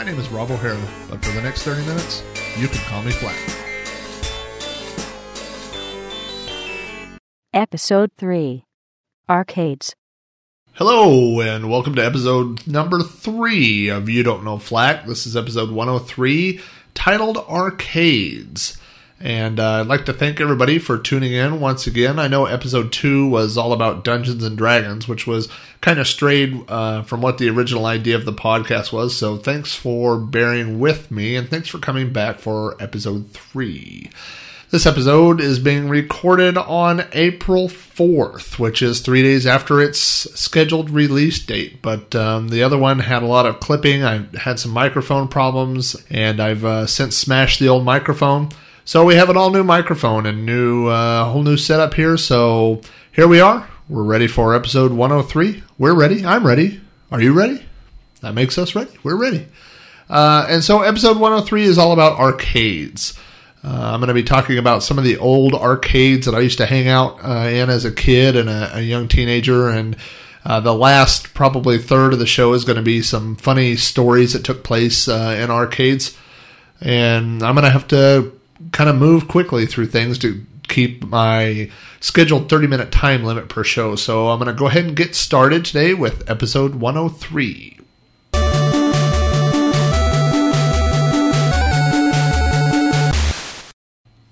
My name is Rob O'Hara, but for the next 30 minutes, you can call me Flag. Episode 3 Arcades. Hello, and welcome to episode number three of You Don't Know Flag. This is episode 103, titled Arcades. And uh, I'd like to thank everybody for tuning in once again. I know episode two was all about Dungeons and Dragons, which was kind of strayed uh, from what the original idea of the podcast was. So thanks for bearing with me, and thanks for coming back for episode three. This episode is being recorded on April 4th, which is three days after its scheduled release date. But um, the other one had a lot of clipping. I had some microphone problems, and I've uh, since smashed the old microphone. So we have an all new microphone and new uh, whole new setup here. So here we are. We're ready for episode 103. We're ready. I'm ready. Are you ready? That makes us ready. We're ready. Uh, and so episode 103 is all about arcades. Uh, I'm going to be talking about some of the old arcades that I used to hang out uh, in as a kid and a, a young teenager. And uh, the last, probably third of the show, is going to be some funny stories that took place uh, in arcades. And I'm going to have to kind of move quickly through things to keep my scheduled 30 minute time limit per show. So I'm going to go ahead and get started today with episode 103.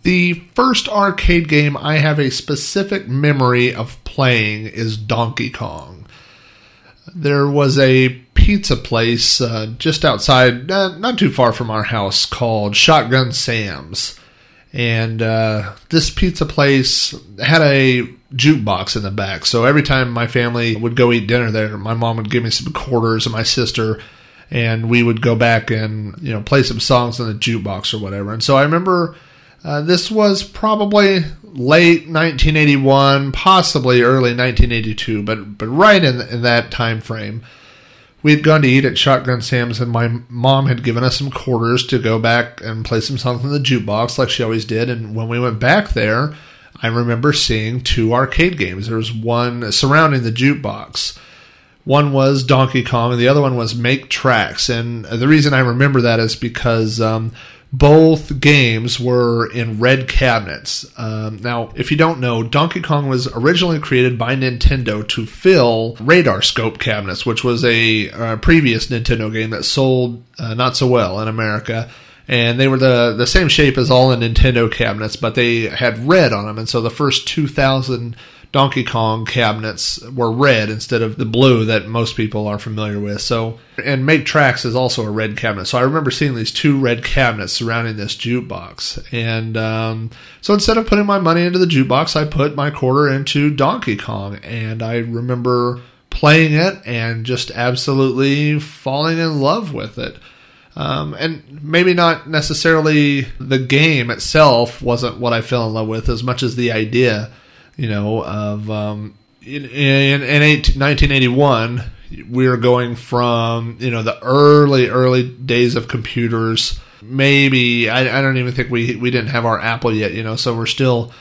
The first arcade game I have a specific memory of playing is Donkey Kong. There was a pizza place uh, just outside, uh, not too far from our house, called Shotgun Sam's. And uh, this pizza place had a jukebox in the back. So every time my family would go eat dinner there, my mom would give me some quarters and my sister, and we would go back and you know play some songs on the jukebox or whatever. And so I remember uh, this was probably late 1981, possibly early 1982, but but right in, in that time frame. We had gone to eat at Shotgun Sam's, and my mom had given us some quarters to go back and play some songs in the jukebox, like she always did. And when we went back there, I remember seeing two arcade games. There was one surrounding the jukebox. One was Donkey Kong, and the other one was Make Trax. And the reason I remember that is because um, both games were in red cabinets. Um, now, if you don't know, Donkey Kong was originally created by Nintendo to fill radar scope cabinets, which was a uh, previous Nintendo game that sold uh, not so well in America. And they were the, the same shape as all the Nintendo cabinets, but they had red on them. And so the first 2,000 Donkey Kong cabinets were red instead of the blue that most people are familiar with. So, and Make Trax is also a red cabinet. So I remember seeing these two red cabinets surrounding this jukebox. And um, so instead of putting my money into the jukebox, I put my quarter into Donkey Kong. And I remember playing it and just absolutely falling in love with it. Um, and maybe not necessarily the game itself wasn't what I fell in love with as much as the idea you know, of um, in, in, in 1981, we were going from, you know, the early, early days of computers. Maybe, I, I don't even think we, we didn't have our Apple yet, you know, so we're still,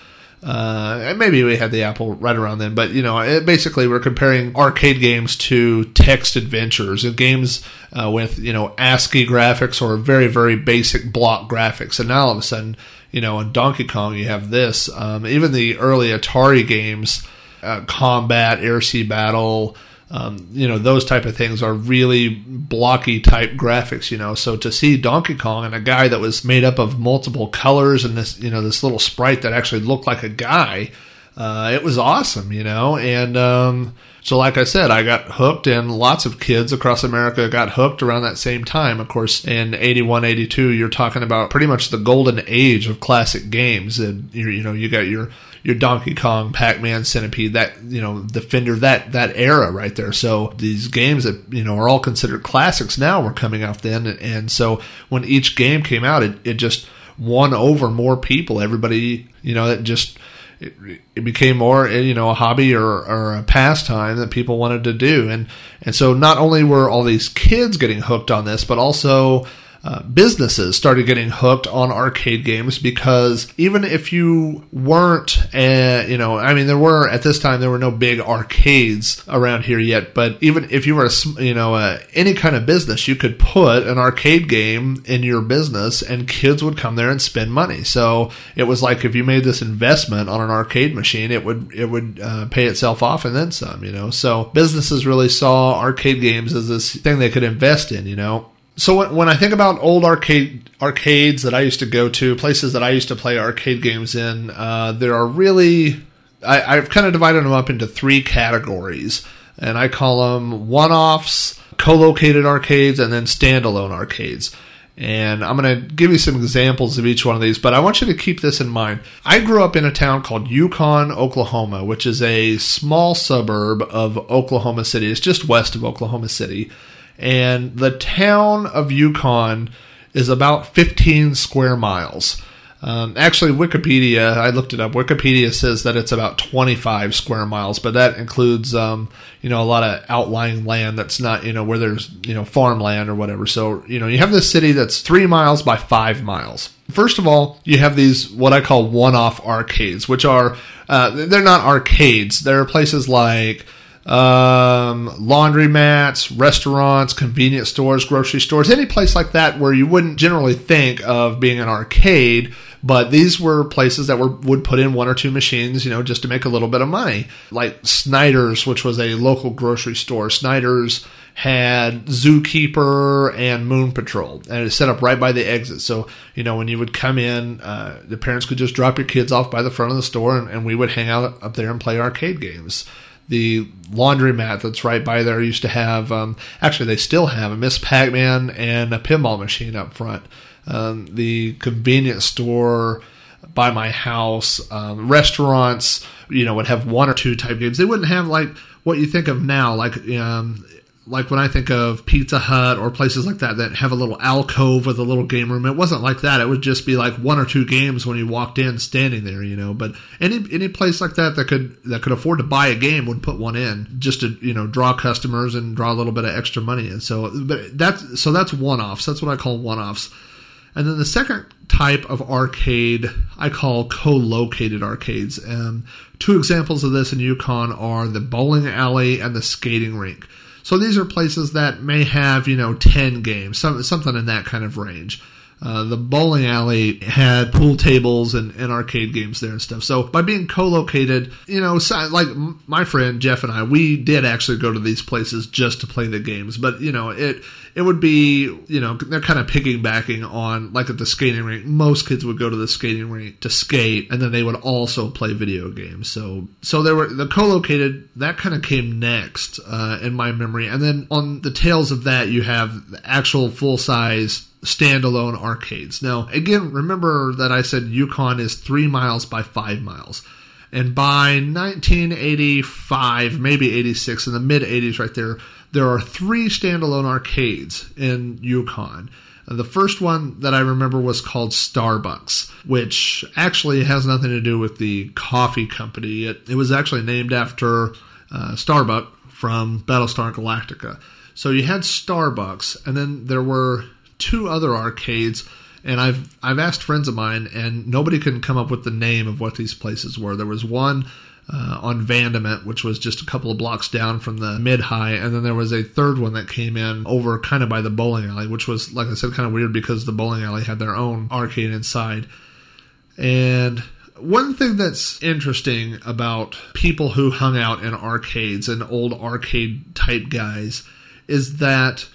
uh, maybe we had the Apple right around then, but you know, it, basically we're comparing arcade games to text adventures and games uh, with you know ASCII graphics or very very basic block graphics, and now all of a sudden you know, in Donkey Kong, you have this. Um, even the early Atari games, uh, Combat, Air Sea Battle, um, you know, those type of things are really blocky type graphics, you know. So to see Donkey Kong and a guy that was made up of multiple colors and this, you know, this little sprite that actually looked like a guy, uh, it was awesome, you know. And um, so, like I said, I got hooked, and lots of kids across America got hooked around that same time. Of course, in 81, 82, you're talking about pretty much the golden age of classic games. And, you, know, you got your, your Donkey Kong, Pac-Man, Centipede, that you know, Defender, that that era right there. So these games that you know are all considered classics now were coming out then, and, and so when each game came out, it, it just won over more people. Everybody, you know, it just it, it became more eh, you know a hobby or, or a pastime that people wanted to do. And and so not only were all these kids getting hooked on this but also uh, businesses started getting hooked on arcade games because even if you weren't, uh, you know, I mean, there were at this time there were no big arcades around here yet, but even if you were, a, you know, uh, any kind of business, you could put an arcade game in your business, and kids would come there and spend money. So it was like if you made this investment on an arcade machine, it would it would uh, pay itself off and then some, you know. So businesses really saw arcade games as this thing they could invest in, you know so when, I think about old arcade arcades that I used to go to, places that I used to play arcade games in, uh, there are really I, have kind of divided them up into three categories, and I call them one-offs, co-located arcades, and then standalone arcades. And I'm going to give you some examples of each one of these, but I want you to keep this in mind. I grew up in a town called Yukon, Oklahoma, which is a small suburb of Oklahoma City. It's just west of Oklahoma City and the town of Yukon is about 15 square miles. Um, actually, Wikipedia, I looked it up. Wikipedia says that it's about 25 square miles, but that includes, um, you know, a lot of outlying land that's not, you know, where there's, you know, farmland or whatever. So, you know, you have this city that's three miles by five miles. First of all, you have these, what I call one off arcades, which are, uh, they're not arcades. They're places like, um, laundromats, restaurants, convenience stores, grocery stores, any place like that where you wouldn't generally think of being an arcade. But these were places that were would put in one or two machines, you know, just to make a little bit of money. Like Snyder's, which was a local grocery store. Snyder's had Zookeeper and Moon Patrol, and it's set up right by the exit. So you know when you would come in, uh, the parents could just drop your kids off by the front of the store, and, and we would hang out up there and play arcade games the laundromat that's right by there used to have um, actually they still have a Ms. Pac-Man and a pinball machine up front. Um, the convenience store by my house um, restaurants you know would have one or two type games. They wouldn't have like what you think of now like um, like when I think of Pizza Hut or places like that that have a little alcove with a little game room, it wasn't like that. It would just be like one or two games when you walked in, standing there, you know. But any any place like that that could that could afford to buy a game would put one in just to you know draw customers and draw a little bit of extra money in. So, but that's so that's one offs. That's what I call one offs. And then the second type of arcade I call co-located arcades. And two examples of this in Yukon are the bowling alley and the skating rink. So these are places that may have, you know, 10 games, some, something in that kind of range. Uh, the bowling alley had pool tables and, and, arcade games there and stuff. So by being co-located, you know, like my friend Jeff and I, we did actually go to these places just to play the games. But you know, it it would be you know they're kind of piggybacking on like at the skating rink. Most kids would go to the skating rink to skate, and then they would also play video games. So so there were the co-located that kind of came next uh, in my memory, and then on the tails of that you have the actual full size standalone arcades. Now, again, remember that I said Yukon is three miles by five miles. And by 1985, maybe 86, in the mid 80s, right there, there are three standalone arcades in Yukon. The first one that I remember was called Starbucks, which actually has nothing to do with the coffee company. It, it was actually named after uh, from Battlestar Galactica. So you had Starbucks, and then there were two other arcades, and I've I've asked friends of mine, and nobody can come up with the name of what these places were. There was one uh, on Vandament, which was just a couple of blocks down from the mid high, and then there was a third one that came in over kind of by the bowling alley, which was like I said, kind of weird because the bowling alley had their own arcade inside. And one thing that's interesting about people who hung out in arcades and old arcade type guys is that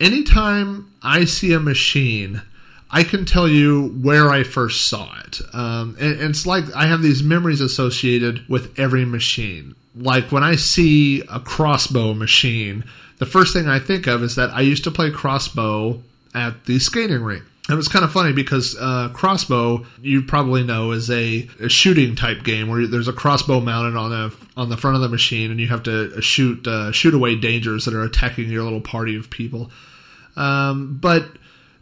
anytime I see a machine, I can tell you where I first saw it. Um, and, and it's like I have these memories associated with every machine. Like when I see a crossbow machine, the first thing I think of is that I used to play crossbow at the skating rink. It was kind of funny because uh, crossbow, you probably know, is a, a shooting type game where there's a crossbow mounted on a on the front of the machine, and you have to shoot uh, shoot away dangers that are attacking your little party of people. Um, but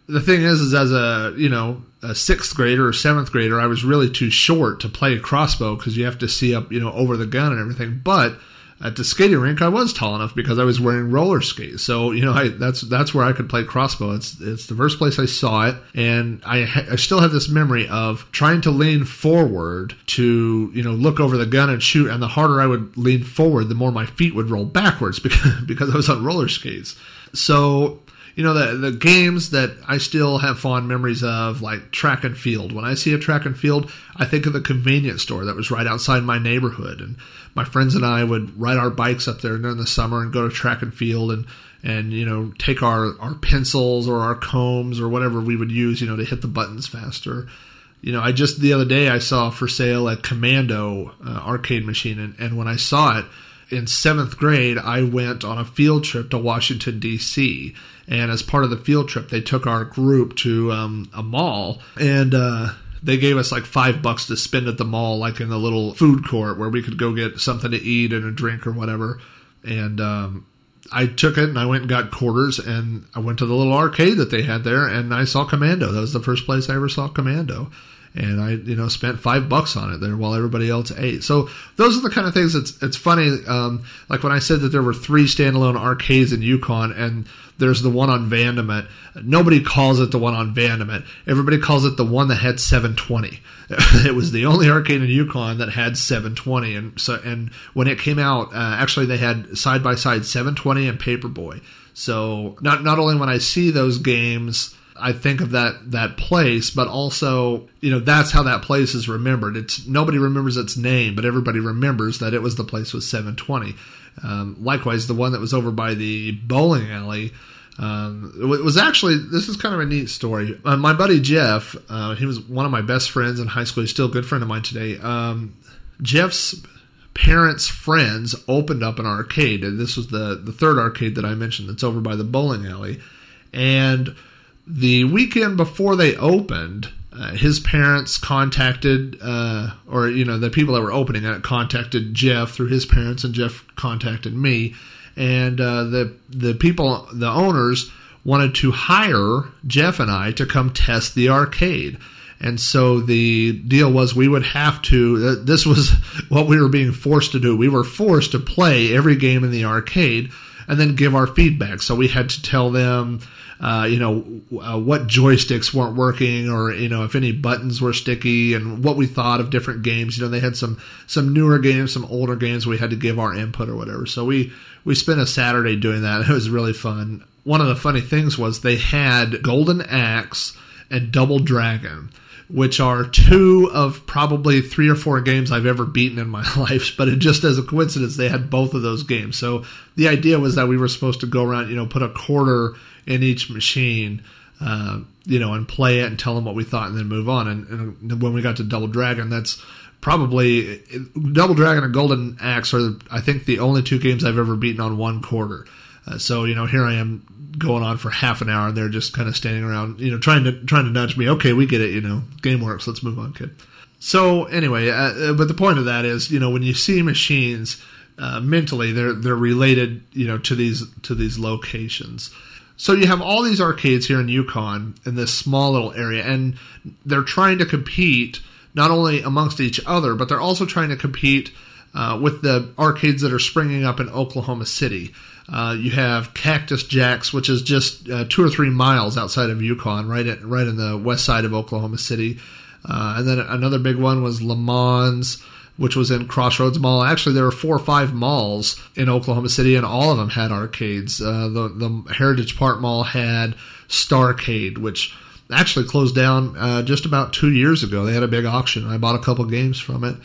the thing is, is as a you know a sixth grader or seventh grader, I was really too short to play crossbow because you have to see up you know over the gun and everything. But at the skating rink, I was tall enough because I was wearing roller skates. So you know, I, that's that's where I could play crossbow. It's it's the first place I saw it, and I ha- I still have this memory of trying to lean forward to you know look over the gun and shoot. And the harder I would lean forward, the more my feet would roll backwards because because I was on roller skates. So you know the the games that I still have fond memories of, like track and field. When I see a track and field, I think of the convenience store that was right outside my neighborhood, and my friends and I would ride our bikes up there during the summer and go to track and field and and you know take our our pencils or our combs or whatever we would use, you know, to hit the buttons faster. You know, I just the other day I saw for sale a Commando uh, arcade machine, and, and when I saw it in seventh grade, I went on a field trip to Washington D.C. And as part of the field trip, they took our group to um, a mall, and uh, they gave us like five bucks to spend at the mall, like in the little food court where we could go get something to eat and a drink or whatever. And um, I took it and I went and got quarters, and I went to the little arcade that they had there, and I saw Commando. That was the first place I ever saw Commando and I you know spent five bucks on it there while everybody else ate. So those are the kind of things that's it's funny. Um, like when I said that there were three standalone arcades in Yukon, and there's the one on Vandament. Nobody calls it the one on Vandament. Everybody calls it the one that had 720. it was the only arcade in Yukon that had 720, and so and when it came out, uh, actually they had side by side 720 and Paperboy. So not not only when I see those games I think of that that place, but also you know that's how that place is remembered. It's nobody remembers its name, but everybody remembers that it was the place with 720. Um, likewise, the one that was over by the bowling alley. Um, it was actually this is kind of a neat story. Uh, my buddy Jeff, uh, he was one of my best friends in high school. He's still a good friend of mine today. Um, Jeff's parents' friends opened up an arcade, and this was the the third arcade that I mentioned that's over by the bowling alley, and the weekend before they opened, uh, his parents contacted, uh, or you know, the people that were opening it contacted Jeff through his parents, and Jeff contacted me, and uh, the the people, the owners, wanted to hire Jeff and I to come test the arcade. And so the deal was we would have to, this was what we were being forced to do. We were forced to play every game in the arcade and then give our feedback. So we had to tell them, uh, you know, uh, what joysticks weren't working, or you know, if any buttons were sticky, and what we thought of different games. You know, they had some some newer games, some older games. We had to give our input or whatever. So we we spent a Saturday doing that. It was really fun. One of the funny things was they had Golden Axe and Double Dragon which are two of probably three or four games I've ever beaten in my life. But it just as a coincidence, they had both of those games. So the idea was that we were supposed to go around, you know, put a quarter in each machine, uh, you know, and play it and tell them what we thought and then move on. And, and when we got to Double Dragon, that's probably Double Dragon and Golden Axe are, I think, the only two games I've ever beaten on one quarter. Uh, so you know, here I am going on for half an hour, and they're just kind of standing around, you know, trying to trying to nudge me. Okay, we get it. You know, game works. Let's move on, kid. So anyway, uh, uh but the point of that is, you know, when you see machines uh, mentally, they're they're related, you know, to these to these locations. So you have all these arcades here in Yukon in this small little area, and they're trying to compete not only amongst each other, but they're also trying to compete uh, with the arcades that are springing up in Oklahoma City. Uh, you have Cactus Jacks, which is just uh, two or three miles outside of Yukon, right at, right in the west side of Oklahoma City. Uh, and then another big one was Le Mans which was in Crossroads Mall. Actually, there were four or five malls in Oklahoma City, and all of them had arcades. Uh, the the Heritage Park Mall had Starcade, which actually closed down uh, just about two years ago. They had a big auction. I bought a couple games from it.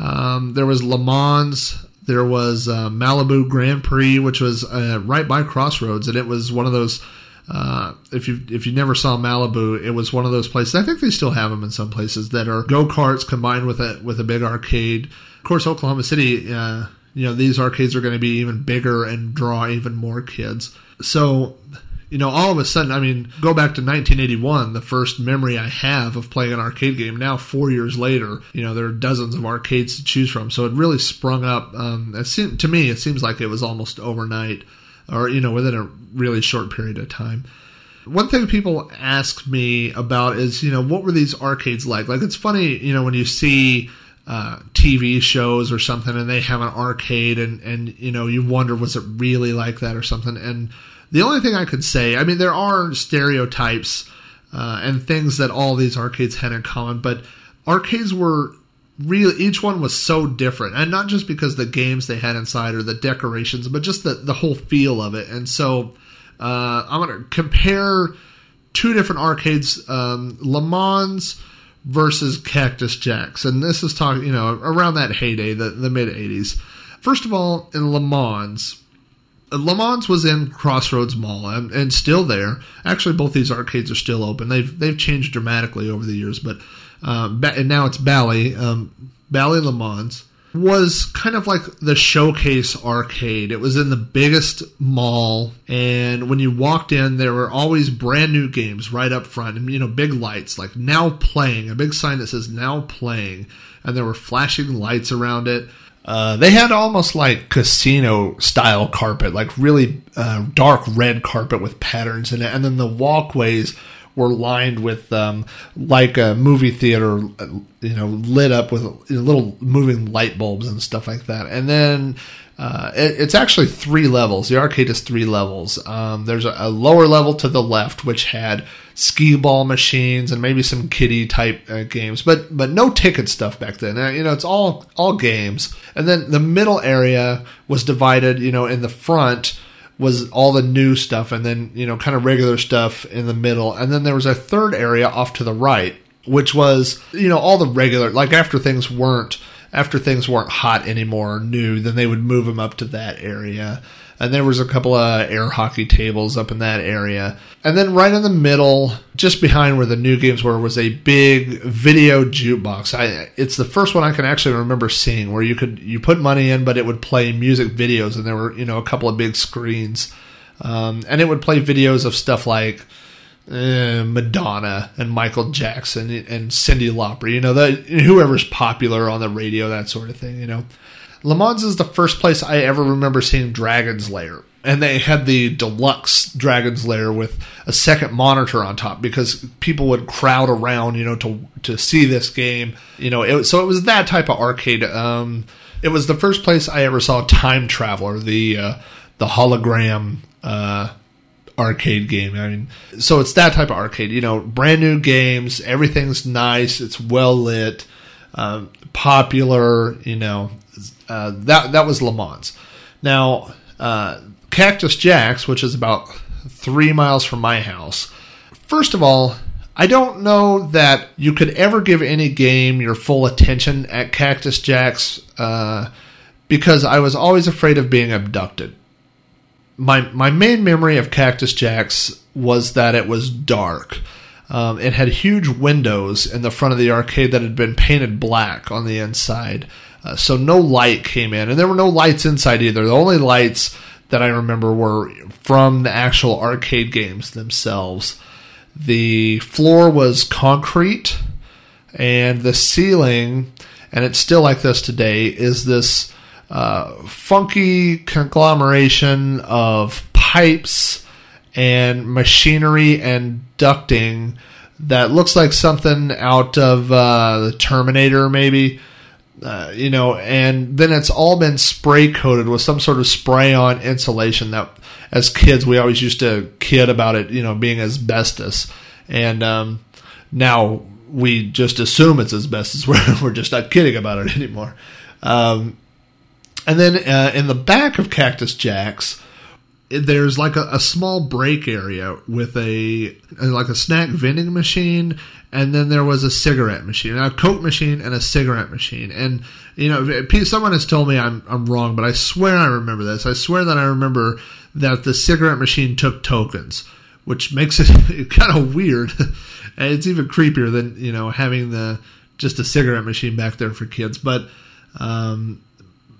Um, there was Le Mans. There was uh, Malibu Grand Prix, which was uh, right by Crossroads, and it was one of those uh, if you if you never saw Malibu, it was one of those places. I think they still have them in some places that are go karts combined with a with a big arcade. Of course, Oklahoma City, uh, you know, these arcades are going to be even bigger and draw even more kids. So, you know, all of a sudden, I mean, go back to 1981, the first memory I have of playing an arcade game. Now, four years later, you know, there are dozens of arcades to choose from. So it really sprung up. Um, it seemed, to me, it seems like it was almost overnight or, you know, within a really short period of time. One thing people ask me about is, you know, what were these arcades like? Like, it's funny, you know, when you see uh, TV shows or something and they have an arcade and, and, you know, you wonder, was it really like that or something? And the only thing I could say, I mean, there are stereotypes uh, and things that all these arcades had in common, but arcades were really each one was so different, and not just because the games they had inside or the decorations, but just the the whole feel of it. And so, uh, I'm going to compare two different arcades: um, Le Mans versus Cactus Jacks, and this is talking, you know, around that heyday, the the mid '80s. First of all, in Le Mans, Le Mans was in Crossroads Mall and, and still there. Actually, both these arcades are still open. They've they've changed dramatically over the years, but um, and now it's Bally um, Bally Le Mans was kind of like the showcase arcade. It was in the biggest mall, and when you walked in, there were always brand new games right up front, and you know, big lights like now playing, a big sign that says now playing, and there were flashing lights around it. Uh, they had almost like casino style carpet, like really uh, dark red carpet with patterns in it, and then the walkways were lined with um, like a movie theater, uh, you know, lit up with little moving light bulbs and stuff like that. And then uh, it, it's actually three levels. The arcade is three levels. Um, there's a, a, lower level to the left, which had skee ball machines and maybe some kiddie type uh, games, but but no ticket stuff back then. Uh, you know, it's all all games. And then the middle area was divided. You know, in the front was all the new stuff, and then you know, kind of regular stuff in the middle, and then there was a third area off to the right, which was you know all the regular like after things weren't after things weren't hot anymore or new, then they would move them up to that area. And there was a couple of air hockey tables up in that area. And then right in the middle, just behind where the new games were, was a big video jukebox. I, it's the first one I can actually remember seeing where you could you put money in, but it would play music videos, and there were you know a couple of big screens, um, and it would play videos of stuff like uh, Madonna and Michael Jackson and Cyndi Lauper, you know, the, whoever's popular on the radio, that sort of thing, you know. Le Mans is the first place I ever remember seeing Dragon's Lair. And they had the deluxe Dragon's Lair with a second monitor on top because people would crowd around, you know, to to see this game. You know, it, so it was that type of arcade. Um, it was the first place I ever saw Time Traveler, the uh, the hologram uh, arcade game. I mean, so it's that type of arcade. You know, brand new games, everything's nice, it's well lit, um, popular. You know, uh, that that was Le Mans. Now, uh, Cactus Jacks, which is about three miles from my house. First of all, I don't know that you could ever give any game your full attention at Cactus Jacks uh, because I was always afraid of being abducted my my main memory of Cactus Jacks was that it was dark. Um, it had huge windows in the front of the arcade that had been painted black on the inside, uh, so no light came in, and there were no lights inside either. The only lights that I remember were from the actual arcade games themselves. The floor was concrete, and the ceiling, and it's still like this today, is this uh, funky conglomeration of pipes and machinery and ducting that looks like something out of uh, the Terminator, maybe. Uh, you know, and then it's all been spray coated with some sort of spray on insulation that, as kids, we always used to kid about it, you know, being asbestos. And um, now we just assume it's asbestos. We're, we're just not kidding about it anymore. Um, and then uh, in the back of Cactus Jacks, there's like a, a, small break area with a like a snack vending machine and then there was a cigarette machine a coke machine and a cigarette machine and you know someone has told me I'm, I'm wrong but i swear i remember this i swear that i remember that the cigarette machine took tokens which makes it kind of weird and it's even creepier than you know having the just a cigarette machine back there for kids but um,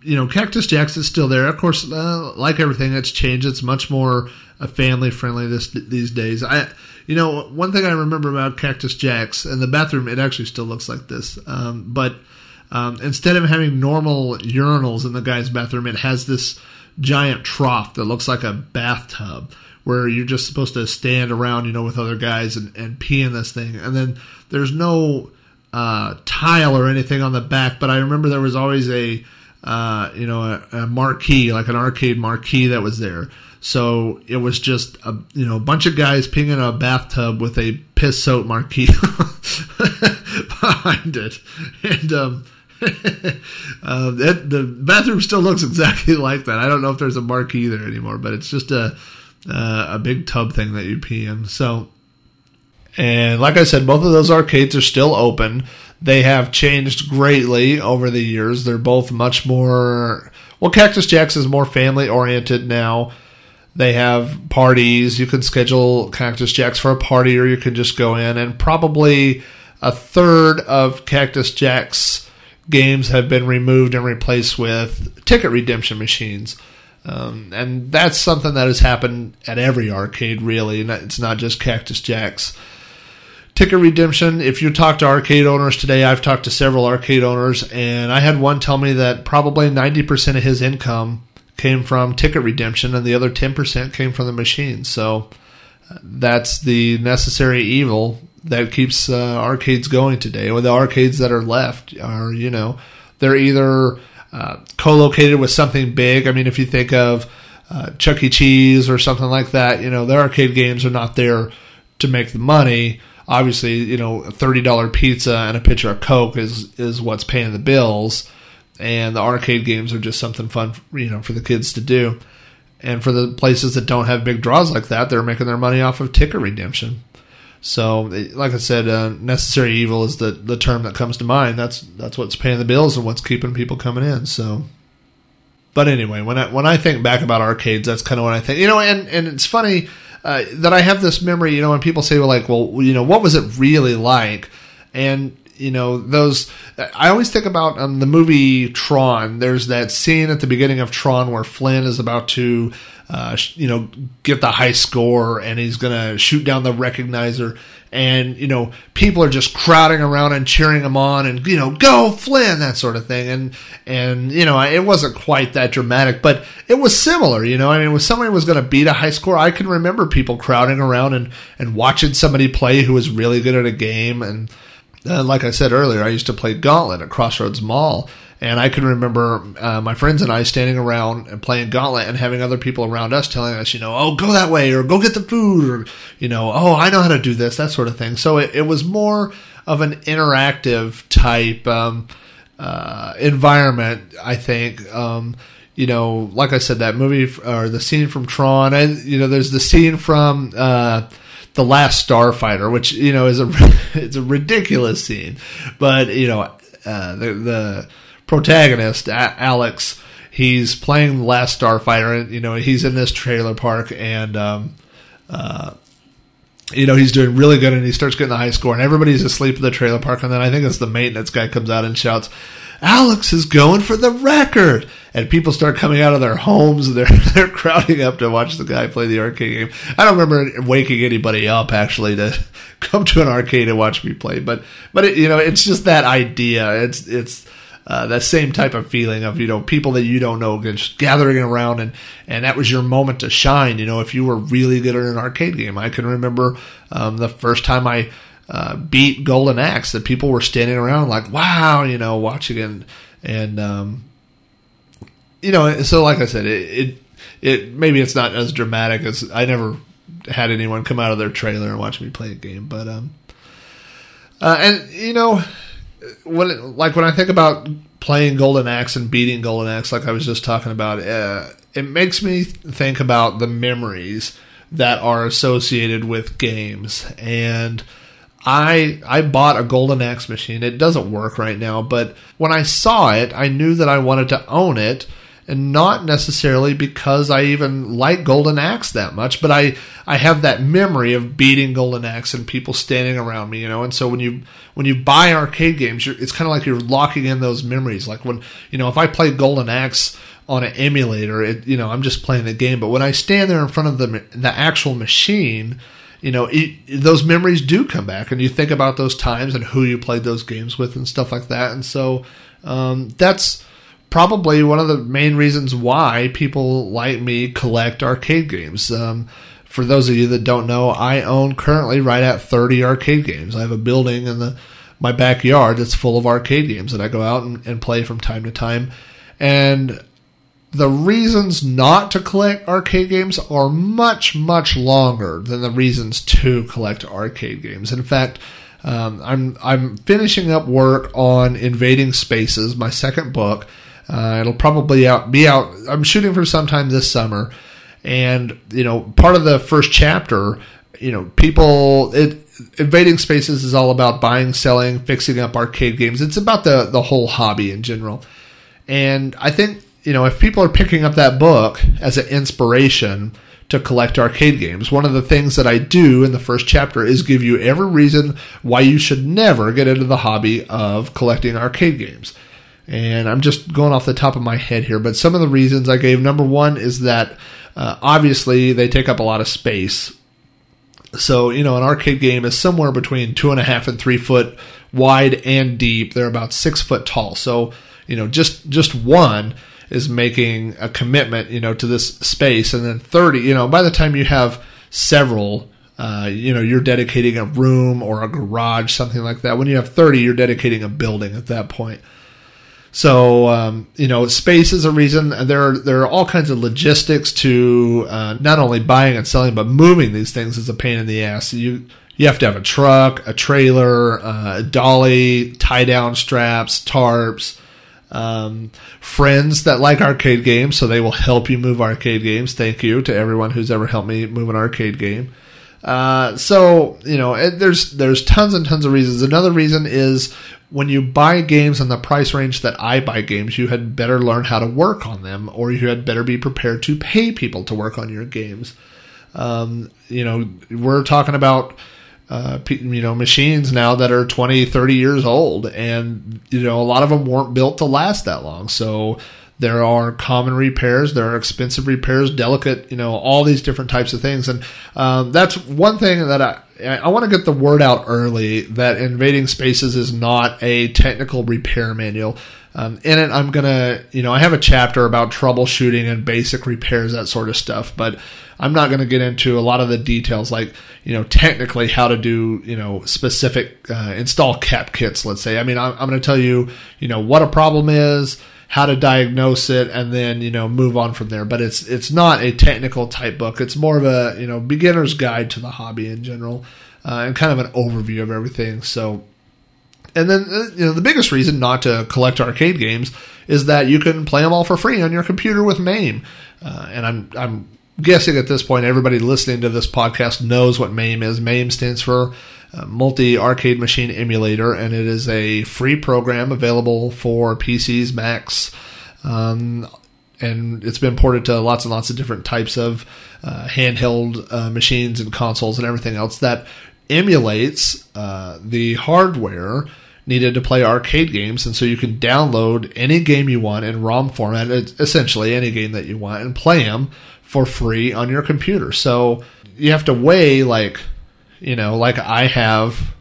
you know, Cactus Jacks is still there. Of course, uh, like everything, it's changed. It's much more uh, family friendly this these days. I, you know, one thing I remember about Cactus Jacks and the bathroom, it actually still looks like this, um, but um, instead of having normal urinals in the guy's bathroom, it has this giant trough that looks like a bathtub where you're just supposed to stand around, you know, with other guys and, and pee in this thing. And then there's no uh, tile or anything on the back, but I remember there was always a, uh, you know, a, a marquee, like an arcade marquee that was there. So it was just a you know a bunch of guys peeing in a bathtub with a piss soaked marquee behind it, and um, uh, the bathroom still looks exactly like that. I don't know if there's a marquee there anymore, but it's just a uh, a big tub thing that you pee in. So, and like I said, both of those arcades are still open. They have changed greatly over the years. They're both much more. Well, Cactus Jacks is more family oriented now. They have parties. You can schedule Cactus Jacks for a party, or you can just go in. And probably a third of Cactus Jacks games have been removed and replaced with ticket redemption machines. Um, and that's something that has happened at every arcade, really. It's not just Cactus Jacks. Ticket redemption, if you talk to arcade owners today, I've talked to several arcade owners, and I had one tell me that probably 90% of his income came from ticket redemption, and the other 10% came from the machines. So uh, that's the necessary evil that keeps uh, arcades going today. Or the arcades that are left are, you know, they're either uh, co-located with something big. I mean, if you think of uh, Chuck E. Cheese or something like that, you know, their arcade games are not there to make the money. Obviously, you know, a thirty dollar pizza and a pitcher of Coke is is what's paying the bills and the arcade games are just something fun, you know, for the kids to do. And for the places that don't have big draws like that, they're making their money off of ticket redemption. So, like I said, uh, necessary evil is the, the term that comes to mind. That's that's what's paying the bills and what's keeping people coming in. So, but anyway, when I when I think back about arcades, that's kind of what I think. You know, and and it's funny uh, that I have this memory. You know, when people say, "Well, like, well, you know, what was it really like?" And you know those i always think about um, the movie tron. There's that scene at the beginning of tron where flynn is about to uh, you know get the high score and he's gonna shoot down the recognizer. And you know people are just crowding around and cheering him on and you know go flynn that sort of thing. And and you know it wasn't quite that dramatic but it was similar you know? I mean when somebody was going to beat a high score i can remember people crowding around and and watching somebody play who was really good at a game and uh, like I said earlier, I used to play Gauntlet at Crossroads Mall, and I can remember uh, my friends and I standing around and playing Gauntlet and having other people around us telling us, you know, oh, go that way or go get the food or, you know, oh, I know how to do this, that sort of thing. So it, it was more of an interactive type um, uh, environment, I think. Um, you know, like I said, that movie or the scene from Tron, and you know, there's the scene from uh, the last Starfighter, which you know is a it's a ridiculous scene, but you know uh, the the protagonist Alex, he's playing the last Starfighter, and you know he's in this trailer park, and um, uh, you know he's doing really good, and he starts getting the high score, and everybody's asleep in the trailer park, and then I think it's the maintenance guy comes out and shouts. Alex is going for the record. And people start coming out of their homes and they're, they're crowding up to watch the guy play the arcade game. I don't remember waking anybody up actually to come to an arcade and watch me play, but, but it, you know, it's just that idea. It's, it's, uh, that same type of feeling of you know people that you don't know just gathering around and and that was your moment to shine you know if you were really good at an arcade game i can remember um, the first time i uh, beat Golden Axe that people were standing around like, wow, you know, watching it. And, um, you know, so like I said, it, it, it, maybe it's not as dramatic as I never had anyone come out of their trailer and watch me play a game, but, um, uh, and you know, when, like when I think about playing Golden Axe and beating Golden Axe, like I was just talking about, uh, it makes me think about the memories that are associated with games and, I I bought a Golden Axe machine. It doesn't work right now, but when I saw it, I knew that I wanted to own it. and not necessarily because I even like Golden Axe that much, but I I have that memory of beating Golden Axe and people standing around me, you know. And so when you when you buy arcade games, it's kind of like you're locking in those memories. Like when you know if I play Golden Axe on an emulator, it you know I'm just playing the game, but when I stand there in front of the the actual machine you know, it, those memories do come back, and you think about those times and who you played those games with and stuff like that. And so um, that's probably one of the main reasons why people like me collect arcade games. Um, for those of you that don't know, I own currently right at 30 arcade games. I have a building in the my backyard that's full of arcade games that I go out and, and play from time to time. And the reasons not to collect arcade games are much, much longer than the reasons to collect arcade games. In fact, um, I'm I'm finishing up work on Invading Spaces, my second book. Uh, it'll probably out be out. I'm shooting for sometime this summer, and you know, part of the first chapter, you know, people it invading spaces is all about buying, selling, fixing up arcade games. It's about the the whole hobby in general, and I think you know, if people are picking up that book as an inspiration to collect arcade games, one of the things that I do in the first chapter is give you every reason why you should never get into the hobby of collecting arcade games. And I'm just going off the top of my head here, but some of the reasons I gave number one is that uh, obviously they take up a lot of space. So, you know, an arcade game is somewhere between two and a half and three foot wide and deep. They're about six foot tall. So, you know, just just one is making a commitment, you know, to this space, and then thirty, you know, by the time you have several, uh, you know, you're dedicating a room or a garage, something like that. When you have thirty, you're dedicating a building at that point. So um, you know, space is a reason. There are there are all kinds of logistics to uh, not only buying and selling, but moving these things is a pain in the ass. You you have to have a truck, a trailer, uh, a dolly, tie down straps, tarps um, friends that like arcade games, so they will help you move arcade games. Thank you to everyone who's ever helped me move an arcade game. Uh, so you know, it, there's there's tons and tons of reasons. Another reason is when you buy games in the price range that I buy games, you had better learn how to work on them, or you had better be prepared to pay people to work on your games. Um, you know, we're talking about uh, you know machines now that are 20 30 years old and you know a lot of them weren't built to last that long so there are common repairs there are expensive repairs delicate you know all these different types of things and um, that's one thing that i I want to get the word out early that invading spaces is not a technical repair manual. Um, in it, I'm gonna, you know, I have a chapter about troubleshooting and basic repairs, that sort of stuff. But I'm not going to get into a lot of the details, like you know, technically how to do you know specific uh, install cap kits. Let's say. I mean, I'm, I'm going to tell you, you know, what a problem is, how to diagnose it, and then you know move on from there. But it's it's not a technical type book. It's more of a you know beginner's guide to the hobby in general, uh, and kind of an overview of everything. So and then, uh, you know, the biggest reason not to collect arcade games is that you can play them all for free on your computer with MAME. Uh, and I'm I'm guessing at this point everybody listening to this podcast knows what MAME is. MAME stands for uh, Multi Arcade Machine Emulator, and it is a free program available for PCs, Macs, um, and it's been ported to lots and lots of different types of uh, handheld uh, machines and consoles and everything else that emulates uh, the hardware needed to play arcade games, and so you can download any game you want in ROM format, essentially any game that you want, and play them for free on your computer. So you have to weigh like, you know, like I have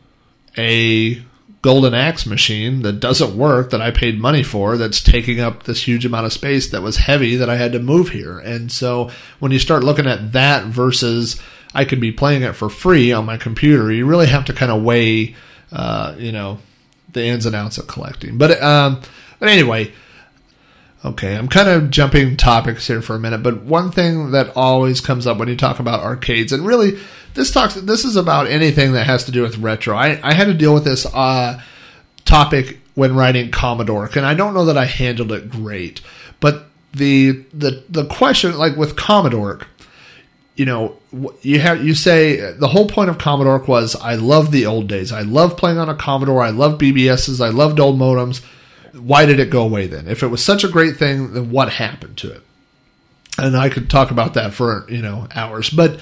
a golden axe machine that doesn't work that I paid money for that's taking up this huge amount of space that was heavy that I had to move here. And so when you start looking at that versus I could be playing it for free on my computer, you really have to kind of weigh, uh, you know, the ins and outs of collecting. But um, but anyway, Okay, I'm kind of jumping topics here for a minute, but one thing that always comes up when you talk about arcades, and really, this talks this is about anything that has to do with retro. I, I had to deal with this uh, topic when writing Commodork, and I don't know that I handled it great. But the the the question, like with Commodork, you know, you have you say the whole point of Commodork was I love the old days. I love playing on a Commodore. I love BBSs. I loved old modems why did it go away then? If it was such a great thing, then what happened to it? And I could talk about that for you know hours, but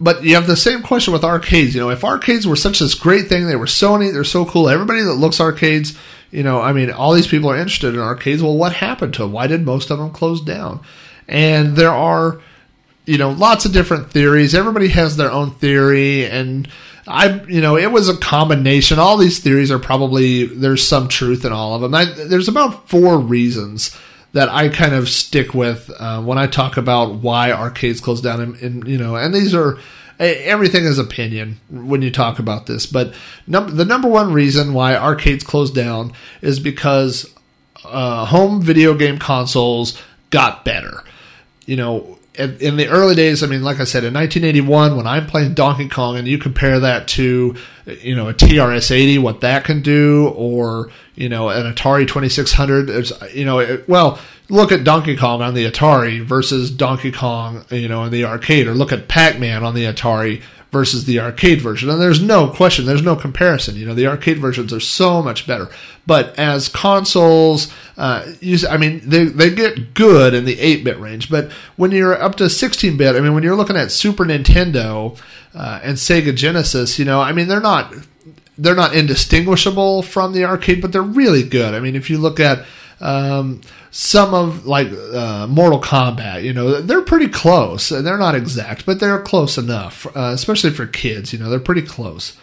but you have the same question with arcades. You know, if arcades were such this great thing, they were so neat, they're so cool. Everybody that looks arcades, you know, I mean, all these people are interested in arcades. Well, what happened to them? Why did most of them close down? And there are, you know, lots of different theories. Everybody has their own theory, and I, you know, it was a combination. All these theories are probably there's some truth in all of them. I, there's about four reasons that I kind of stick with uh, when I talk about why arcades close down. And, and, you know, and these are everything is opinion when you talk about this. But num- the number one reason why arcades closed down is because uh, home video game consoles got better. You know, in, the early days, I mean, like I said, in 1981, when I'm playing Donkey Kong, and you compare that to, you know, a TRS-80, what that can do, or you know, an Atari 2600. There's, you know, it, well, look at Donkey Kong on the Atari versus Donkey Kong, you know, in the arcade, or look at Pac-Man on the Atari versus the arcade version. And there's no question, there's no comparison. You know, the arcade versions are so much better. But as consoles, uh, I mean, they, they get good in the 8 bit range. But when you're up to 16 bit, I mean, when you're looking at Super Nintendo uh, and Sega Genesis, you know, I mean, they're not. They're not indistinguishable from the arcade, but they're really good. I mean, if you look at um, some of like uh, Mortal Kombat, you know, they're pretty close. They're not exact, but they're close enough, uh, especially for kids. You know, they're pretty close.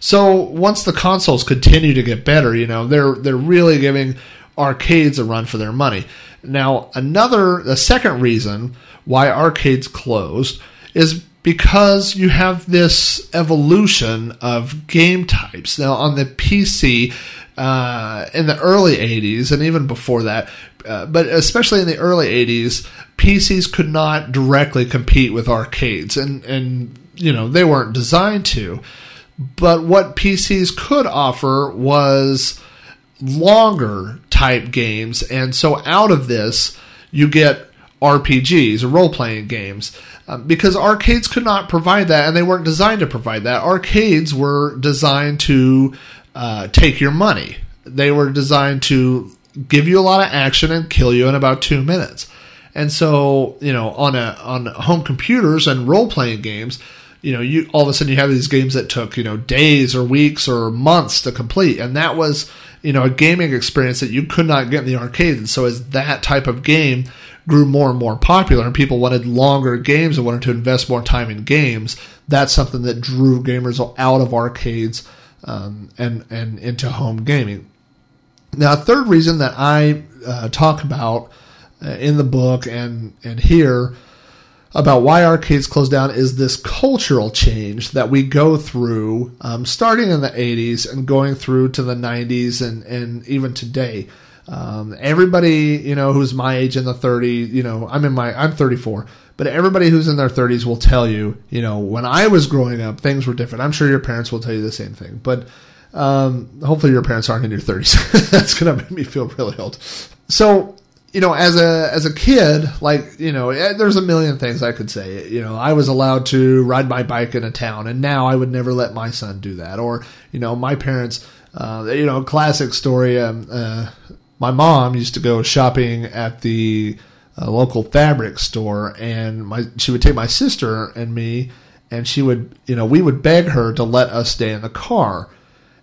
So once the consoles continue to get better, you know, they're they're really giving arcades a run for their money. Now, another the second reason why arcades closed is because you have this evolution of game types. Now, on the PC, uh, in the early 80s, and even before that, uh, but especially in the early 80s, PCs could not directly compete with arcades, and, and you know, they weren't designed to. But what PCs could offer was longer type games, and so out of this, you get RPGs, role playing games. Um, because arcades could not provide that, and they weren't designed to provide that. Arcades were designed to uh, take your money. They were designed to give you a lot of action and kill you in about two minutes. And so, you know, on a on home computers and role playing games, you know, you all of a sudden you have these games that took you know days or weeks or months to complete, and that was you know a gaming experience that you could not get in the arcade. And so, as that type of game grew more and more popular and people wanted longer games and wanted to invest more time in games, that's something that drew gamers out of arcades um, and and into home gaming. Now, a third reason that I uh, talk about uh, in the book and and here about why arcades closed down is this cultural change that we go through, um, starting in the '80s and going through to the '90s and and even today. Um, everybody, you know, who's my age in the 30s, you know, I'm in my, I'm 34, but everybody who's in their 30s will tell you, you know, when I was growing up, things were different. I'm sure your parents will tell you the same thing, but um, hopefully your parents aren't in your 30s. That's gonna make me feel really old. So, you know, as a as a kid, like you know, eh, there's a million things I could say. You know, I was allowed to ride my bike in a town, and now I would never let my son do that. Or, you know, my parents. Uh, you know, classic story. Um, uh, my mom used to go shopping at the uh, local fabric store, and my she would take my sister and me, and she would, you know, we would beg her to let us stay in the car,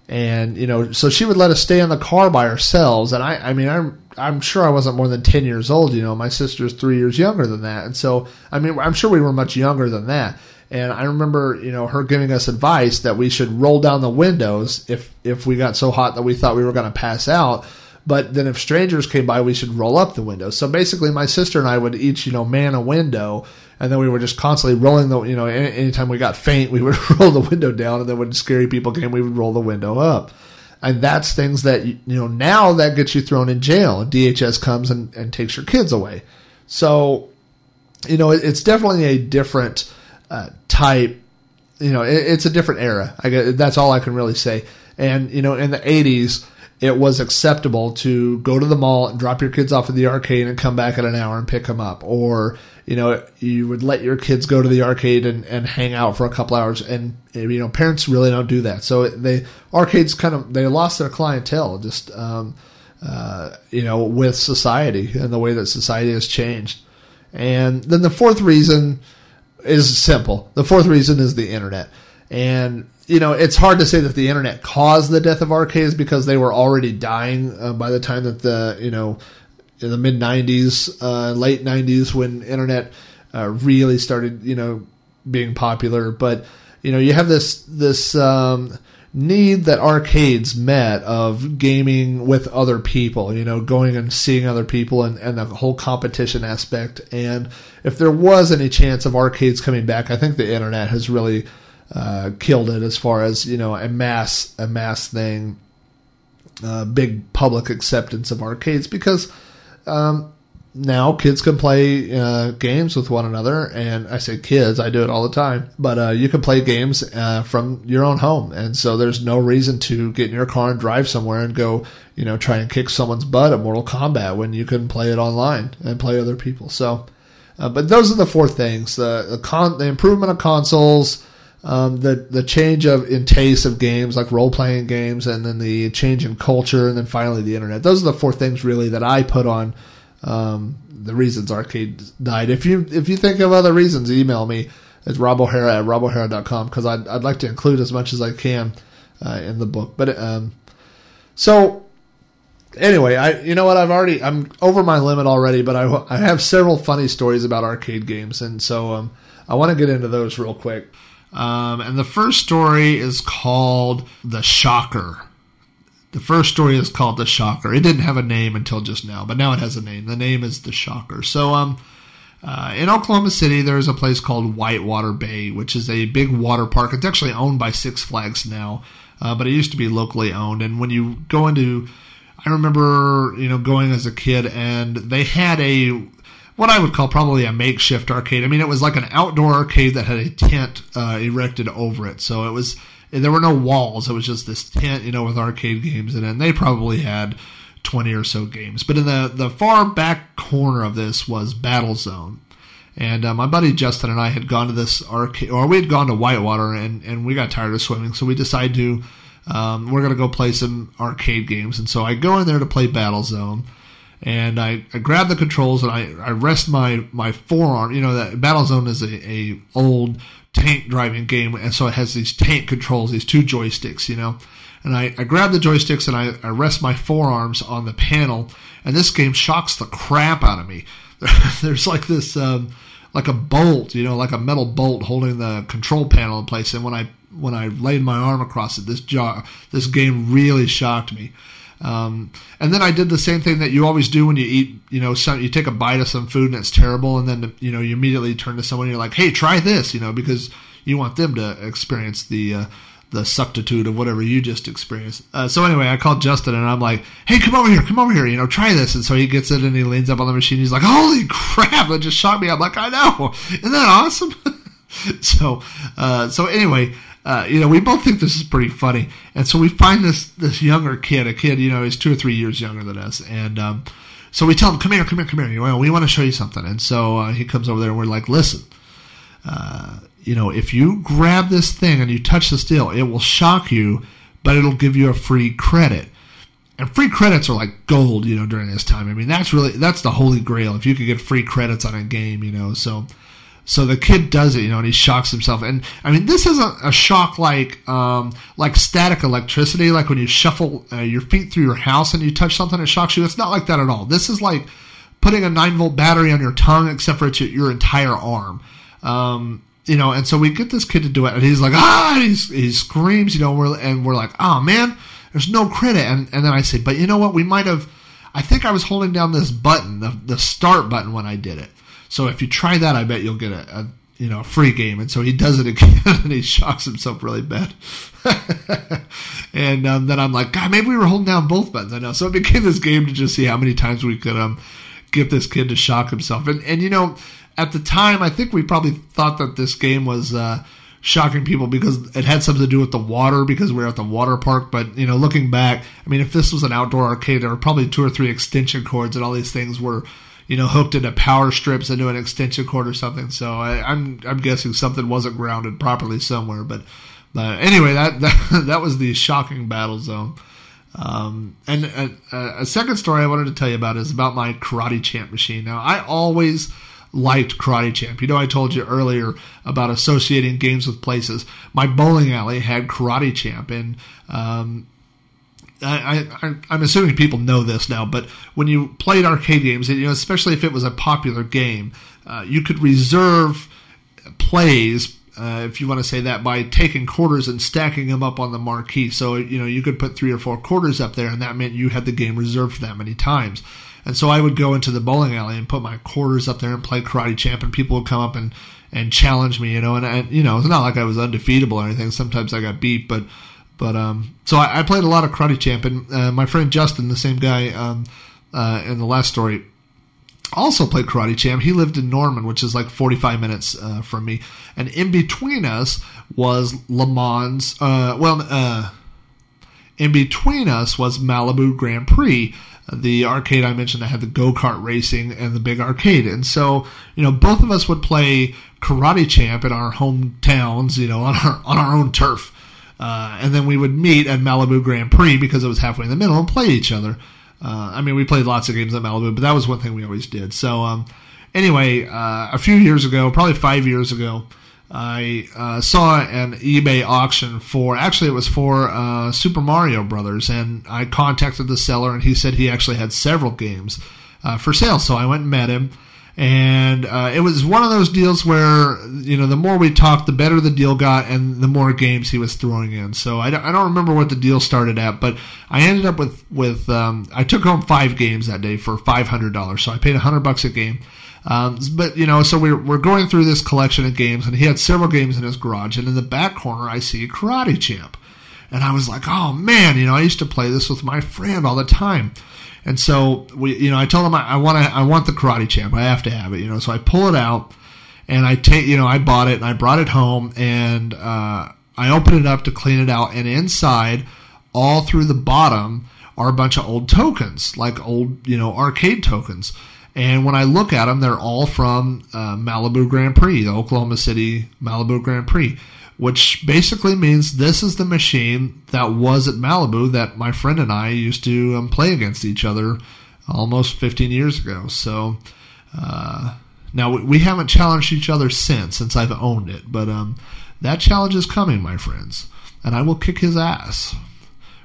and you know, so she would let us stay in the car by ourselves. And I, I mean, I'm I'm sure I wasn't more than ten years old. You know, my sister's three years younger than that, and so I mean, I'm sure we were much younger than that. And I remember, you know, her giving us advice that we should roll down the windows if if we got so hot that we thought we were going to pass out but then if strangers came by, we should roll up the window. So basically, my sister and I would each, you know, man a window, and then we were just constantly rolling the, you know, anytime we got faint, we would roll the window down, and then when scary people came, we would roll the window up. And that's things that, you know, now that gets you thrown in jail. And DHS comes and, and takes your kids away. So, you know, it's definitely a different uh, type. You know, it's a different era. I guess that's all I can really say. And you know, in the '80s, it was acceptable to go to the mall and drop your kids off at the arcade and come back in an hour and pick them up. Or, you know, you would let your kids go to the arcade and, and hang out for a couple hours. And, you know, parents really don't do that. So they, arcades kind of, they lost their clientele. Just, um, uh, you know, with society and the way that society has changed. And then the fourth reason is simple. The fourth reason is the internet. And you know, it's hard to say that the internet caused the death of arcades because they were already dying uh, by the time that the you know in the mid '90s, uh, late '90s when internet uh, really started you know being popular. But you know, you have this this um, need that arcades met of gaming with other people. You know, going and seeing other people and, and the whole competition aspect. And if there was any chance of arcades coming back, I think the internet has really uh, killed it as far as you know a mass a mass thing, uh, big public acceptance of arcades because um, now kids can play uh, games with one another, and I say kids, I do it all the time. But uh, you can play games uh, from your own home, and so there's no reason to get in your car and drive somewhere and go, you know, try and kick someone's butt at Mortal Kombat when you can play it online and play other people. So, uh, but those are the four things: the the, con- the improvement of consoles um, the the change of in taste of games like role playing games, and then the change in culture, and then finally the internet. Those are the four things really that I put on um, the reasons arcade died. If you if you think of other reasons, email me at robohara at robohara.com because I'd I'd like to include as much as I can uh, in the book. But um, so anyway, I you know what I've already I'm over my limit already, but I I have several funny stories about arcade games, and so um, I want to get into those real quick. Um, and the first story is called The Shocker. The first story is called The Shocker. It didn't have a name until just now, but now it has a name. The name is The Shocker. So, um, uh, in Oklahoma City, there's a place called Whitewater Bay, which is a big water park. It's actually owned by Six Flags now, uh, but it used to be locally owned. And when you go into, I remember, you know, going as a kid, and they had a what I would call probably a makeshift arcade. I mean, it was like an outdoor arcade that had a tent uh, erected over it. So it was there were no walls. It was just this tent, you know, with arcade games in it. And they probably had twenty or so games. But in the the far back corner of this was Battlezone. And uh, my buddy Justin and I had gone to this arcade, or we had gone to Whitewater, and, and we got tired of swimming, so we decided to um, we're going to go play some arcade games. And so I go in there to play Battlezone and I, I grab the controls and I, I rest my, my forearm. You know that Battlezone is a, a old tank driving game, and so it has these tank controls, these two joysticks. You know, and I, I grab the joysticks and I, I rest my forearms on the panel, and this game shocks the crap out of me. There's like this um, like a bolt, you know, like a metal bolt holding the control panel in place, and when I when I laid my arm across it, this jar, this game really shocked me. Um, and then I did the same thing that you always do when you eat, you know, some, you take a bite of some food and it's terrible, and then you know you immediately turn to someone and you're like, "Hey, try this," you know, because you want them to experience the uh, the substitute of whatever you just experienced. Uh, so anyway, I called Justin and I'm like, "Hey, come over here, come over here, you know, try this." And so he gets it and he leans up on the machine. He's like, "Holy crap!" That just shocked me. I'm like, "I know, isn't that awesome?" so, uh, so anyway, uh, you know, we both think this is pretty funny, and so we find this this younger kid, a kid, you know, he's two or three years younger than us, and um, so we tell him, "Come here, come here, come here. We want to show you something." And so uh, he comes over there, and we're like, "Listen, uh, you know, if you grab this thing and you touch the steel, it will shock you, but it'll give you a free credit." And free credits are like gold, you know, during this time. I mean, that's really that's the holy grail. If you could get free credits on a game, you know, so so the kid does it, you know, and he shocks himself. And I mean, this isn't a shock like um, like static electricity, like when you shuffle uh, your feet through your house and you touch something, it shocks you. It's not like that at all. This is like putting a nine volt battery on your tongue, except for it's your, your entire arm. Um, you know, and so we get this kid to do it, and he's like, ah, he's, he screams, you know, we're, and we're like, oh man, there's no credit. And, and then I say, but you know what? We might have, I think I was holding down this button, the, the start button when I did it. So if you try that, I bet you'll get a, a you know free game. And so he does it again, and he shocks himself really bad. and um, then I'm like, God, maybe we were holding down both buttons. I know. So it became this game to just see how many times we could um get this kid to shock himself. And and you know, at the time, I think we probably thought that this game was. Uh, shocking people because it had something to do with the water because we were at the water park. But you know, looking back, I mean, if this was an outdoor arcade, there were probably two or three extension cords and all these things were you know, hooked into power strips into an extension cord or something. So I, am I'm, I'm guessing something wasn't grounded properly somewhere. But but anyway, that that, that was the shocking battle zone. Um, and a, a second story I wanted to tell you about is about my Karate Champ machine. Now, I always liked Karate Champ. You know, I told you earlier about associating games with places. My bowling alley had Karate Champ, and um, I, I'm assuming people know this now, but when you played arcade games, you know, especially if it was a popular game, uh, you could reserve plays, uh, if you want to say that, by taking quarters and stacking them up on the marquee. So, you know, you could put three or four quarters up there, and that meant you had the game reserved for that many times. And so I would go into the bowling alley and put my quarters up there and play Karate Champ, and people would come up and, and challenge me, you know, and, and you know, it's not like I was undefeatable or anything. Sometimes I got beat, but but um, so I, I, played a lot of Karate Champ, and uh, my friend Justin, the same guy um, uh, in the last story, also played Karate Champ. He lived in Norman, which is like 45 minutes uh, from me, and in between us was Le Mans. Uh, well, uh, in between us was Malibu Grand Prix. The arcade I mentioned that had the go kart racing and the big arcade, and so you know both of us would play Karate Champ in our hometowns, you know, on our on our own turf. Uh, and then we would meet at Malibu Grand Prix because it was halfway in the middle and play each other. Uh, I mean, we played lots of games at Malibu, but that was one thing we always did. So, um, anyway, uh, a few years ago, probably five years ago, I uh, saw an eBay auction for actually it was for uh, Super Mario Brothers, and I contacted the seller, and he said he actually had several games uh, for sale. So I went and met him and uh, it was one of those deals where you know the more we talked the better the deal got and the more games he was throwing in. So i don't, I don't remember what the deal started at but i ended up with with um, i took home five games that day for $500 so i paid 100 bucks a game. Um, but you know so we're, we're going through this collection of games and he had several games in his garage. And in the back corner i see karate champ and i was like oh man you know i used to play this with my friend all the time and so we, you know, I told him I, I want to, I want the Karate Champ. I have to have it, you know. So I pull it out, and I take, you know, I bought it and I brought it home, and uh, I open it up to clean it out, and inside, all through the bottom, are a bunch of old tokens, like old, you know, arcade tokens. And when I look at them, they're all from uh, Malibu Grand Prix, the Oklahoma City Malibu Grand Prix which basically means this is the machine that was at Malibu that my friend and I used to um, play against each other almost 15 years ago. So uh, now we haven't challenged each other since, since I've owned it, but um, that challenge is coming, my friends, and I will kick his ass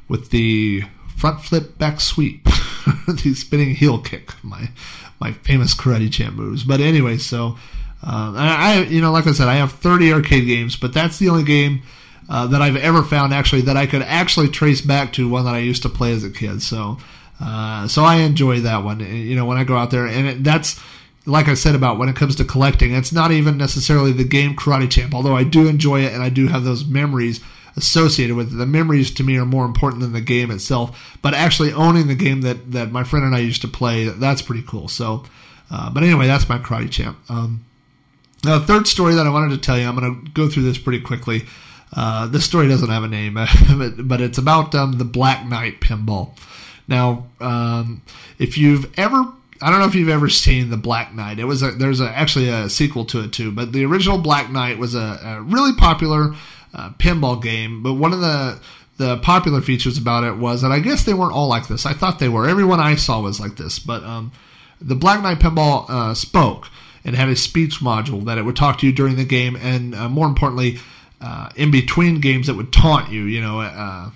with the front flip back sweep, the spinning heel kick, my my famous karate champ moves. But anyway, so uh, I, you know, like I said, I have 30 arcade games, but that's the only game uh, that I've ever found actually that I could actually trace back to one that I used to play as a kid. So, uh, so I enjoy that one. You know, when I go out there, and it, that's like I said about when it comes to collecting, it's not even necessarily the game Karate Champ, although I do enjoy it and I do have those memories associated with it. The memories to me are more important than the game itself. But actually owning the game that that my friend and I used to play, that's pretty cool. So, uh, but anyway, that's my Karate Champ. Um, now, the third story that I wanted to tell you, I'm going to go through this pretty quickly. Uh, this story doesn't have a name, but it's about um, the Black Knight pinball. Now, um, if you've ever, I don't know if you've ever seen the Black Knight. It was a, there's a, actually a sequel to it too, but the original Black Knight was a, a really popular uh, pinball game. But one of the the popular features about it was that I guess they weren't all like this. I thought they were. Everyone I saw was like this, but um, the Black Knight pinball uh, spoke and have a speech module that it would talk to you during the game, and uh, more importantly, uh, in between games, that would taunt you. You know, uh,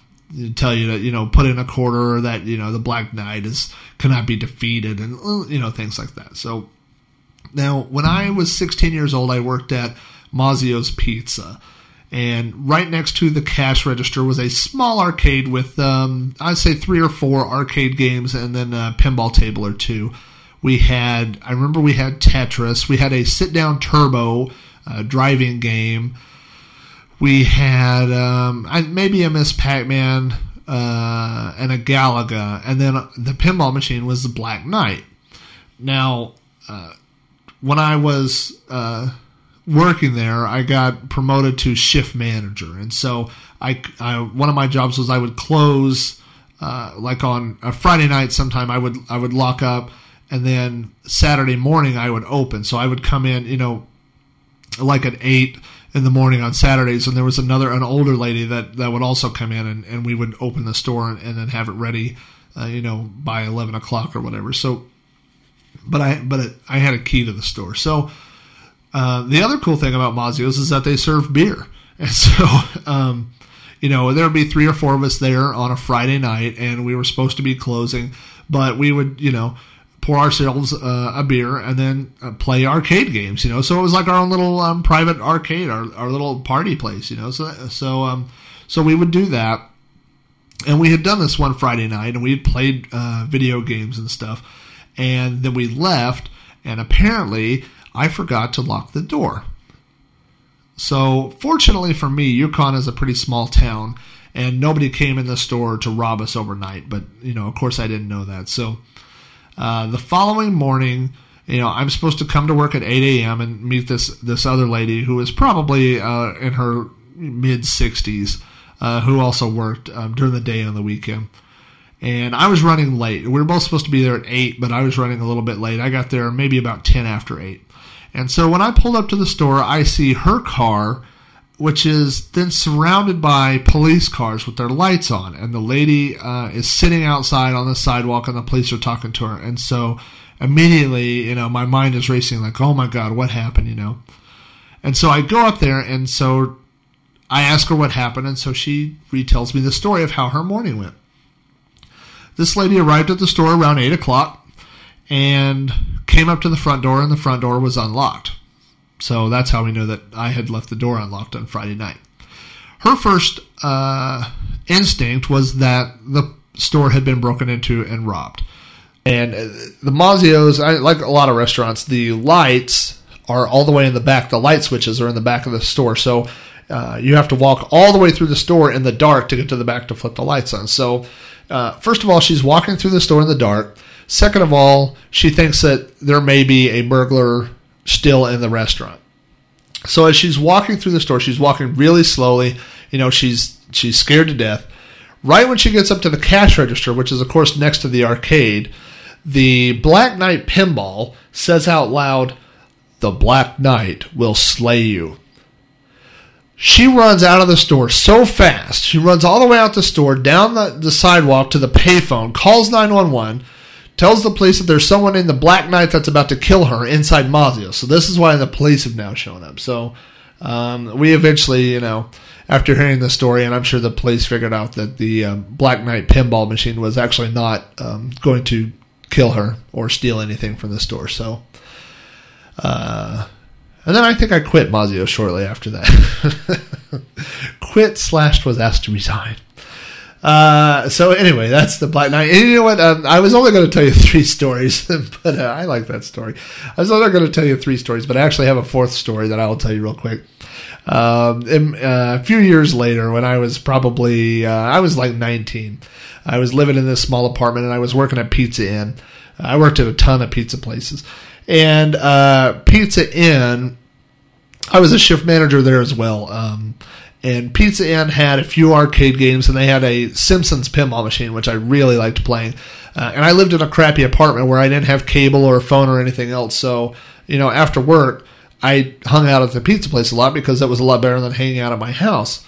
tell you to you know put in a quarter, that you know the Black Knight is cannot be defeated, and uh, you know things like that. So now, when I was 16 years old, I worked at Mazzio's Pizza. And right next to the cash register was a small arcade with, um, I'd say, three or four arcade games and then a pinball table or two. We had, I remember we had Tetris. We had a sit down turbo uh, driving game. We had um, maybe a Ms. Pac-Man uh, and a Galaga. And then the pinball machine was the Black Knight. Now, uh, when I was uh, working there, I got promoted to shift manager. And so I, I one of my jobs was I would close. Uh, like on a Friday night, sometime I would I would lock up, and then Saturday morning I would open. So I would come in, you know, like at eight, in the morning on Saturdays, and there was another an older lady that that would also come in, and, and we would open the store and, and then have it ready, uh, you know, by eleven o'clock or whatever. So, but I but it, I had a key to the store. So uh, the other cool thing about Mazzio's is that they serve beer, and so. Um, you know, there would be three or four of us there on a Friday night, and we were supposed to be closing, but we would, you know, pour ourselves uh, a beer and then uh, play arcade games. You know, so it was like our own little um, private arcade, our, our little party place. You know, so so um, so we would do that, and we had done this one Friday night, and we had played uh, video games and stuff, and then we left, and apparently I forgot to lock the door. So, fortunately for me, Yukon is a pretty small town, and nobody came in the store to rob us overnight. But, you know, of course, I didn't know that. So, uh, the following morning, you know, I'm supposed to come to work at 8 a.m. and meet this this other lady who is probably uh, in her mid 60s, uh, who also worked um, during the day and the weekend. And I was running late. We were both supposed to be there at 8, but I was running a little bit late. I got there maybe about 10 after 8. And so when I pulled up to the store, I see her car, which is then surrounded by police cars with their lights on. And the lady uh, is sitting outside on the sidewalk, and the police are talking to her. And so immediately, you know, my mind is racing like, oh my God, what happened, you know? And so I go up there, and so I ask her what happened. And so she retells me the story of how her morning went. This lady arrived at the store around 8 o'clock and came up to the front door, and the front door was unlocked. So that's how we know that I had left the door unlocked on Friday night. Her first uh, instinct was that the store had been broken into and robbed. And uh, the Mazzio's, I, like a lot of restaurants, the lights are all the way in the back. The light switches are in the back of the store. So uh, you have to walk all the way through the store in the dark to get to the back to flip the lights on. So, uh, first of all, she's walking through the store in the dark. Second of all, she thinks that there may be a burglar still in the restaurant. So as she's walking through the store, she's walking really slowly. You know, she's she's scared to death. Right when she gets up to the cash register, which is of course next to the arcade, the Black Knight pinball says out loud, "The Black Knight will slay you." She runs out of the store so fast. She runs all the way out the store, down the, the sidewalk to the payphone, calls 911, tells the police that there's someone in the Black Knight that's about to kill her inside Mazzio. So this is why the police have now shown up. So um, we eventually, you know, after hearing the story, and I'm sure the police figured out that the um, Black Knight pinball machine was actually not um, going to kill her or steal anything from the store. So, uh, and then I think I quit Mazzio shortly after that. quit slashed was asked to resign. Uh, so anyway, that's the Black Knight. And you know what? Um, I was only going to tell you three stories, but uh, I like that story. I was only going to tell you three stories, but I actually have a fourth story that I will tell you real quick. Um, uh, a few years later, when I was probably uh, I was like 19, I was living in this small apartment and I was working at Pizza Inn. I worked at a ton of pizza places, and uh, Pizza Inn. I was a shift manager there as well. Um, and Pizza Inn had a few arcade games, and they had a Simpsons pinball machine, which I really liked playing. Uh, and I lived in a crappy apartment where I didn't have cable or a phone or anything else. So, you know, after work, I hung out at the pizza place a lot because that was a lot better than hanging out at my house.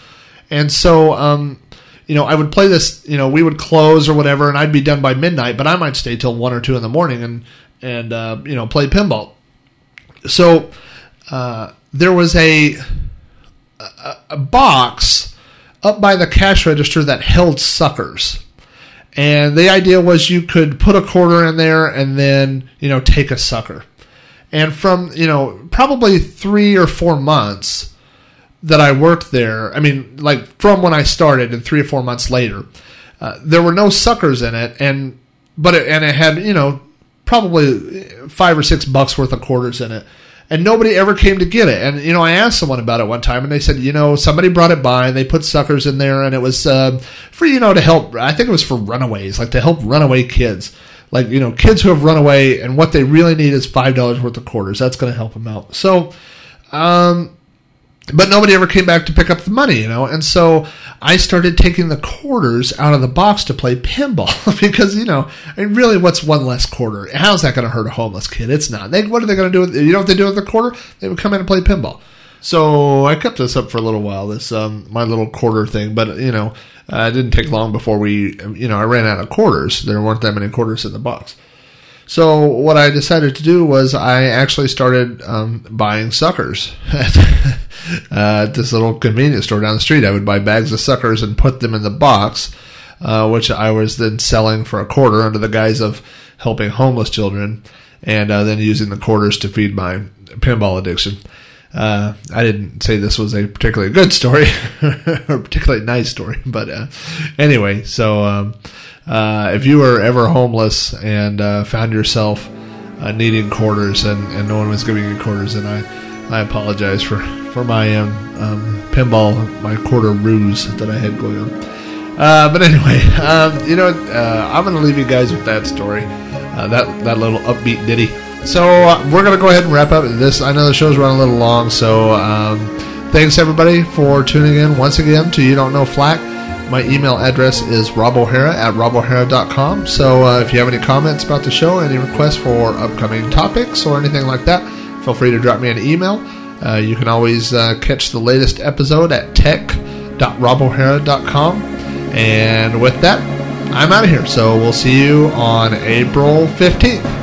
And so, um, you know, I would play this. You know, we would close or whatever, and I'd be done by midnight, but I might stay till one or two in the morning and and uh, you know play pinball. So uh, there was a, a a box up by the cash register that held suckers. And the idea was you could put a quarter in there and then, you know, take a sucker. And from, you know, probably three or four months that I worked there, I mean, like from when I started and three or four months later, uh, there were no suckers in it. And, but it, and it had, you know, probably five or six bucks worth of quarters in it. And nobody ever came to get it. And, you know, I asked someone about it one time and they said, you know, somebody brought it by and they put suckers in there and it was uh, for, you know, to help, I think it was for runaways, like to help runaway kids. Like, you know, kids who have run away and what they really need is $5 worth of quarters. That's going to help them out. So, um, but nobody ever came back to pick up the money, you know. And so I started taking the quarters out of the box to play pinball because you know, I mean, really, what's one less quarter? How's that going to hurt a homeless kid? It's not. They, what are they going to do? With, you know what they do with the quarter? They would come in and play pinball. So I kept this up for a little while. This um, my little quarter thing, but you know, uh, it didn't take long before we, you know, I ran out of quarters. There weren't that many quarters in the box. So what I decided to do was I actually started um, buying suckers at, uh, this little convenience store down the street. I would buy bags of suckers and put them in the box, uh, which I was then selling for a quarter under the guise of helping homeless children, and uh, then using the quarters to feed my pinball addiction. Uh, I didn't say this was a particularly good story or particularly nice story, but uh, anyway, so um, uh, if you were ever homeless and uh, found yourself uh, needing quarters and, and no one was giving you quarters, then I, I apologize for for my um, um, pinball my quarter ruse that I had going on. Uh, but anyway, um, you know, I'm going to leave you guys with that story, that that little upbeat ditty. So uh, we're going to go ahead and wrap up this. I know the show's run a little long, so um, thanks everybody for tuning in once again to You Don't Know Flack. My email address is robohara at robohara.com. So uh, if you have any comments about the show, any requests for upcoming topics or anything like that, feel free to drop me an email. Uh, you can always uh, catch the latest episode at tech.robohara.com. And with that, I'm out of here. So we'll see you on April 15th.